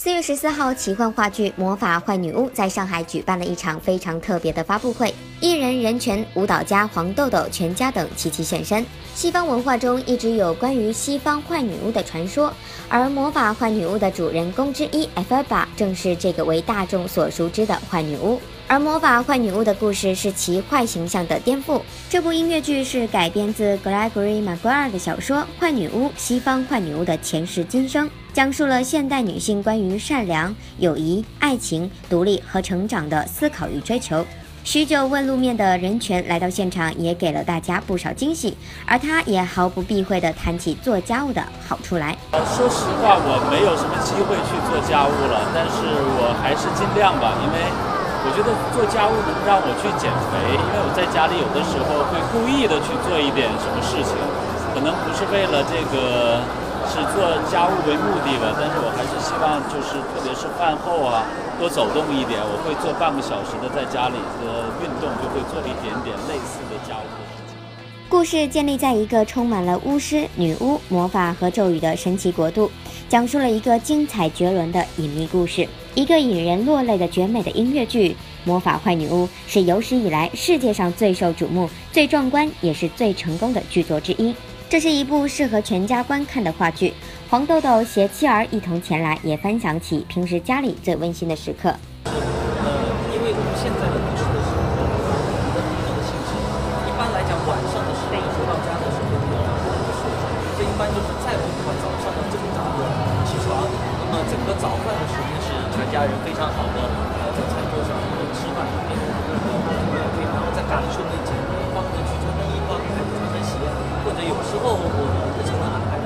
四月十四号，奇幻话剧《魔法坏女巫》在上海举办了一场非常特别的发布会，艺人任泉、舞蹈家黄豆豆全家等齐齐现身。西方文化中一直有关于西方坏女巫的传说，而魔法坏女巫的主人公之一艾菲巴正是这个为大众所熟知的坏女巫。而魔法坏女巫的故事是其坏形象的颠覆。这部音乐剧是改编自 Gregory Maguire 的小说《坏女巫：西方坏女巫的前世今生》。讲述了现代女性关于善良、友谊、爱情、独立和成长的思考与追求。许久未露面的任泉来到现场，也给了大家不少惊喜。而他也毫不避讳地谈起做家务的好处来。说实话，我没有什么机会去做家务了，但是我还是尽量吧，因为我觉得做家务能让我去减肥。因为我在家里有的时候会故意的去做一点什么事情，可能不是为了这个。是做家务为目的吧，但是我还是希望，就是特别是饭后啊，多走动一点。我会做半个小时的在家里的运动，就会做一点点类似的家务。故事建立在一个充满了巫师、女巫、魔法和咒语的神奇国度，讲述了一个精彩绝伦的隐秘故事。一个引人落泪的绝美的音乐剧《魔法坏女巫》是有史以来世界上最受瞩目、最壮观也是最成功的剧作之一。这是一部适合全家观看的话剧。黄豆豆携妻儿一同前来，也分享起平时家里最温馨的时刻。呃，因为我们现在的，一般就是在我们早上的挣扎着起床，那么整个早饭的时间是全家人非常好的呃在餐桌上，因为吃饭可以，然后可以，然后再感受那件衣服，帮着去穿衣服，帮孩子穿双鞋，或者有时候我们日常的安排。